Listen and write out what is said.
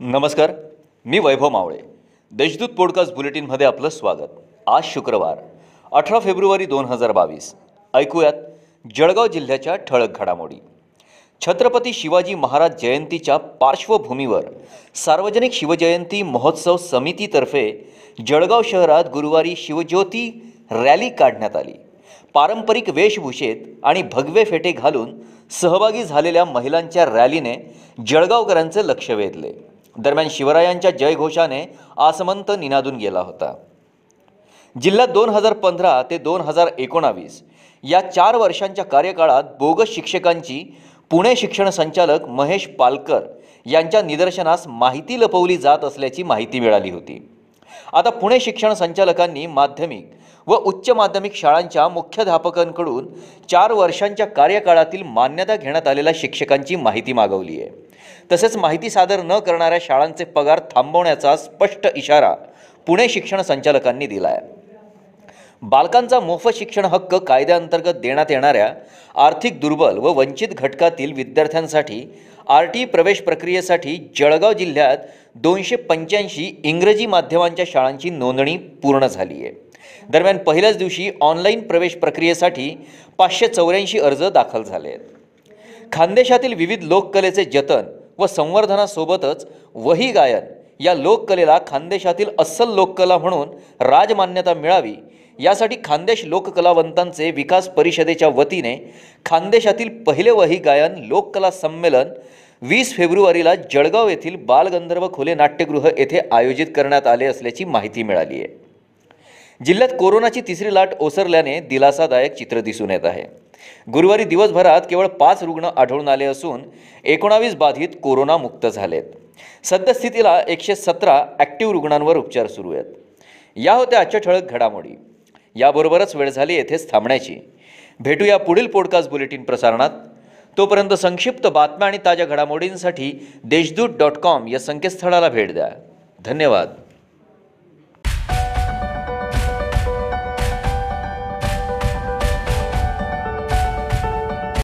नमस्कार मी वैभव मावळे. देशदूत पॉडकास्ट बुलेटिनमध्ये आपलं स्वागत. आज शुक्रवार अठरा फेब्रुवारी दोन हजार बावीस. ऐकूयात जळगाव जिल्ह्याच्या ठळक घडामोडी. छत्रपती शिवाजी महाराज जयंतीच्या पार्श्वभूमीवर सार्वजनिक शिवजयंती महोत्सव समितीतर्फे जळगाव शहरात गुरुवारी शिवज्योती रॅली काढण्यात आली. पारंपरिक वेशभूषेत आणि भगवे फेटे घालून सहभागी झालेल्या महिलांच्या रॅलीने जळगावकरांचे लक्ष वेधले. दरम्यान शिवरायांच्या जयघोषाने आसमंत निनादून गेला होता. जिल्ह्यात दोन हजार पंधरा ते दोन हजार एकोणावीस या चार वर्षांच्या कार्यकाळात बोगस शिक्षकांची पुणे शिक्षण संचालक महेश पालकर यांच्या निदर्शनास माहिती लपवली जात असल्याची माहिती मिळाली होती. आता पुणे शिक्षण संचालकांनी माध्यमिक व उच्च माध्यमिक शाळांच्या मुख्याध्यापकांकडून चार वर्षांच्या कार्यकाळातील मान्यता घेण्यात आलेल्या शिक्षकांची माहिती मागवली आहे. तसेच माहिती सादर न करणाऱ्या शाळांचे पगार थांबवण्याचा स्पष्ट इशारा पुणे शिक्षण संचालकांनी दिला आहे. बालकांचा मोफत शिक्षण हक्क कायद्याअंतर्गत देण्यात येणाऱ्या आर्थिक दुर्बल व वंचित घटकातील विद्यार्थ्यांसाठी आर टी प्रवेश प्रक्रियेसाठी जळगाव जिल्ह्यात दोनशे पंच्याऐंशी इंग्रजी माध्यमांच्या शाळांची नोंदणी पूर्ण झाली आहे. दरम्यान पहिल्याच दिवशी ऑनलाईन प्रवेश प्रक्रियेसाठी पाचशे चौऱ्याऐंशी अर्ज दाखल झाले आहेत. खानदेशातील विविध लोककलेचे जतन व संवर्धनासोबतच वही गायन या लोककलेला खानदेशातील अस्सल लोककला म्हणून राजमान्यता मिळावी यासाठी खानदेश लोककलावंतांचे विकास परिषदेच्या वतीने खानदेशातील पहिले वही गायन लोककला संमेलन वीस फेब्रुवारीला जळगाव येथील बालगंधर्व खुले नाट्यगृह येथे आयोजित करण्यात आले असल्याची माहिती मिळाली आहे. जिल्ह्यात कोरोनाची तिसरी लाट ओसरल्याने दिलासादायक चित्र दिसून येत आहे. गुरुवारी दिवसभरात केवळ पाच रुग्ण आढळून आले असून एकोणावीस बाधित कोरोनामुक्त झालेत. सद्यस्थितीला एकशे सतरा ॲक्टिव्ह रुग्णांवर उपचार सुरू आहेत. या होत्या आजच्या ठळक घडामोडी. याबरोबरच वेळ झाली येथेच थांबण्याची. भेटूया पुढील पॉडकास्ट बुलेटिन प्रसारणात. तोपर्यंत संक्षिप्त बातम्या आणि ताज्या घडामोडींसाठी देशदूत डॉट कॉम या संकेतस्थळाला भेट द्या. धन्यवाद.